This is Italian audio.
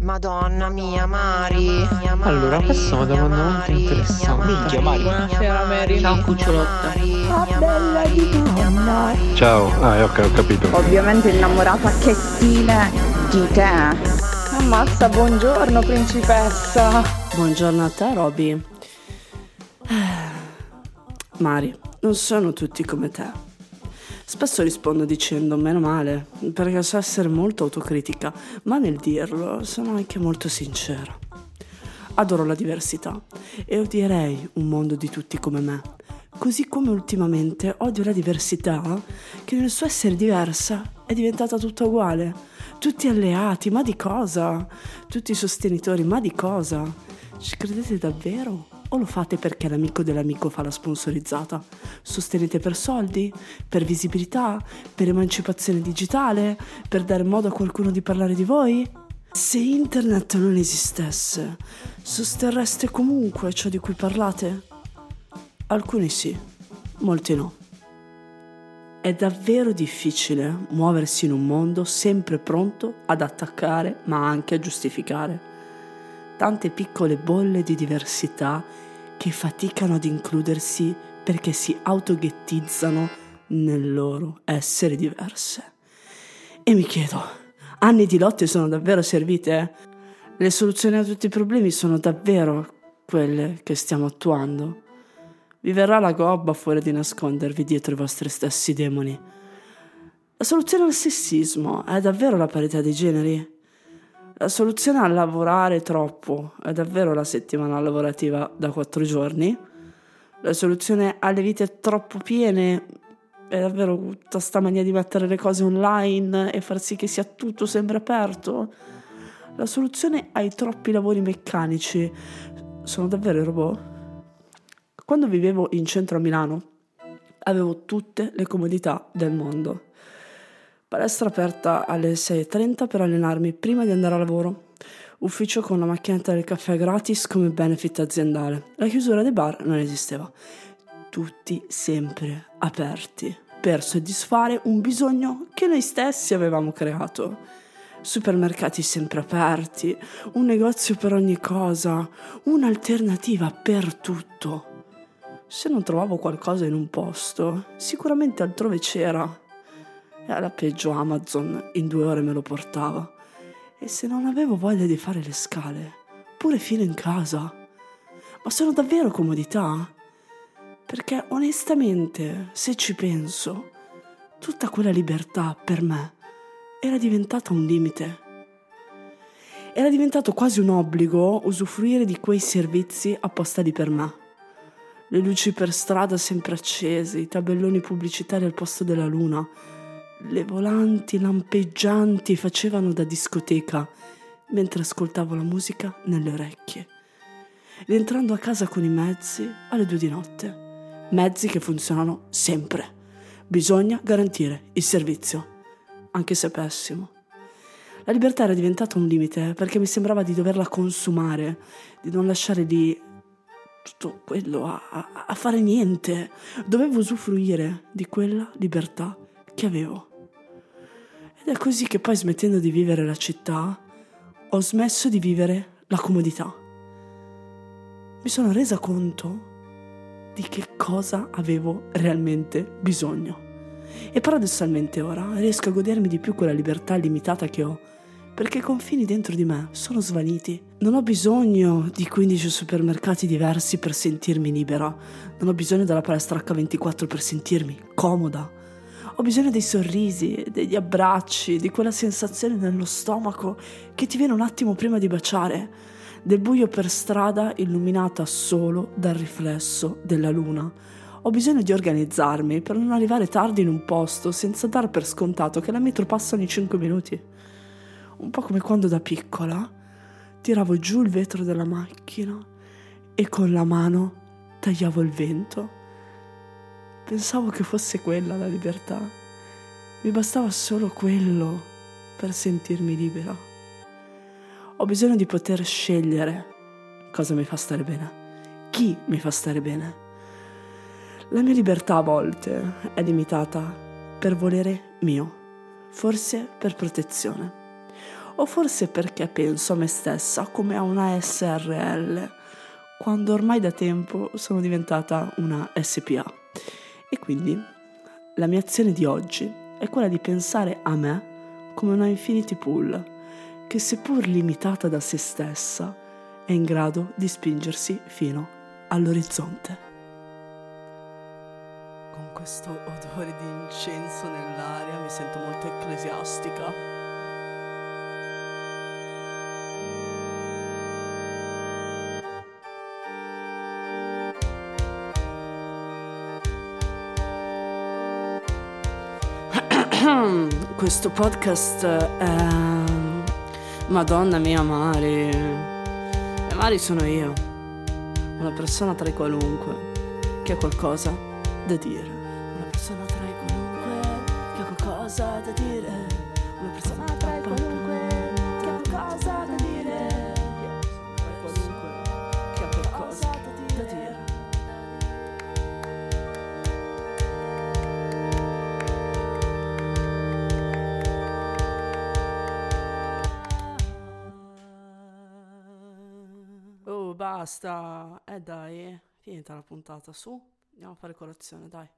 Madonna mia, Mari. Allora, questa è una domanda molto interessante. Minchia, Mari. Buonasera Mary. Ciao cucciolotta. Ah, bella di donna. Ciao, ah, ok, ho capito. Ovviamente innamorata che stile di te. Ammazza, buongiorno principessa. Buongiorno a te, Roby. Mari, non sono tutti come te. Spesso rispondo dicendo meno male, perché so essere molto autocritica, ma nel dirlo sono anche molto sincera. Adoro la diversità e odierei un mondo di tutti come me. Così come ultimamente odio la diversità che nel suo essere diversa è diventata tutta uguale. Tutti alleati, ma di cosa? Tutti sostenitori, ma di cosa? Ci credete davvero? O lo fate perché l'amico dell'amico fa la sponsorizzata? Sostenete per soldi? Per visibilità? Per emancipazione digitale? Per dare modo a qualcuno di parlare di voi? Se internet non esistesse, sosterreste comunque ciò di cui parlate? Alcuni sì, molti no. È davvero difficile muoversi in un mondo sempre pronto ad attaccare ma anche a giustificare tante piccole bolle di diversità che faticano ad includersi perché si autoghettizzano nel loro essere diverse. E mi chiedo, anni di lotte sono davvero servite? Le soluzioni a tutti i problemi sono davvero quelle che stiamo attuando? Vi verrà la gobba fuori di nascondervi dietro i vostri stessi demoni. La soluzione al sessismo è davvero la parità dei generi? La soluzione a lavorare troppo è davvero la settimana lavorativa da quattro giorni. La soluzione alle vite troppo piene è davvero tutta sta mania di mettere le cose online e far sì che sia tutto sempre aperto. La soluzione ai troppi lavori meccanici sono davvero i robot. Quando vivevo in centro a Milano avevo tutte le comodità del mondo Palestra aperta alle 6.30 per allenarmi prima di andare a lavoro. Ufficio con la macchinetta del caffè gratis come benefit aziendale. La chiusura dei bar non esisteva. Tutti sempre aperti per soddisfare un bisogno che noi stessi avevamo creato. Supermercati sempre aperti, un negozio per ogni cosa, un'alternativa per tutto. Se non trovavo qualcosa in un posto, sicuramente altrove c'era e alla peggio Amazon in due ore me lo portava. E se non avevo voglia di fare le scale, pure fino in casa. Ma sono davvero comodità? Perché onestamente, se ci penso, tutta quella libertà per me era diventata un limite. Era diventato quasi un obbligo usufruire di quei servizi apposta lì per me. Le luci per strada sempre accese, i tabelloni pubblicitari al posto della luna, le volanti lampeggianti facevano da discoteca mentre ascoltavo la musica nelle orecchie. Rientrando a casa con i mezzi alle due di notte. Mezzi che funzionano sempre. Bisogna garantire il servizio, anche se pessimo. La libertà era diventata un limite perché mi sembrava di doverla consumare, di non lasciare lì tutto quello a, a, a fare niente. Dovevo usufruire di quella libertà che avevo. Ed è così che poi smettendo di vivere la città, ho smesso di vivere la comodità. Mi sono resa conto di che cosa avevo realmente bisogno. E paradossalmente ora riesco a godermi di più quella libertà limitata che ho, perché i confini dentro di me sono svaniti. Non ho bisogno di 15 supermercati diversi per sentirmi libera, non ho bisogno della palestra H24 per sentirmi comoda. Ho bisogno dei sorrisi, degli abbracci, di quella sensazione nello stomaco che ti viene un attimo prima di baciare, del buio per strada illuminata solo dal riflesso della luna. Ho bisogno di organizzarmi per non arrivare tardi in un posto senza dar per scontato che la metro passa ogni 5 minuti. Un po' come quando da piccola tiravo giù il vetro della macchina e con la mano tagliavo il vento Pensavo che fosse quella la libertà. Mi bastava solo quello per sentirmi libera. Ho bisogno di poter scegliere cosa mi fa stare bene, chi mi fa stare bene. La mia libertà a volte è limitata per volere mio, forse per protezione. O forse perché penso a me stessa come a una SRL, quando ormai da tempo sono diventata una SPA. E quindi la mia azione di oggi è quella di pensare a me come una infinity pool, che seppur limitata da se stessa, è in grado di spingersi fino all'orizzonte. Con questo odore di incenso nell'aria mi sento molto ecclesiastica. Questo podcast è... Madonna mia Mari. E Mari sono io. Una persona tra i qualunque che ha qualcosa da dire. Una persona tra i qualunque che ha qualcosa da dire. Una persona Basta. Eh dai, finita la puntata, su. Andiamo a fare colazione, dai.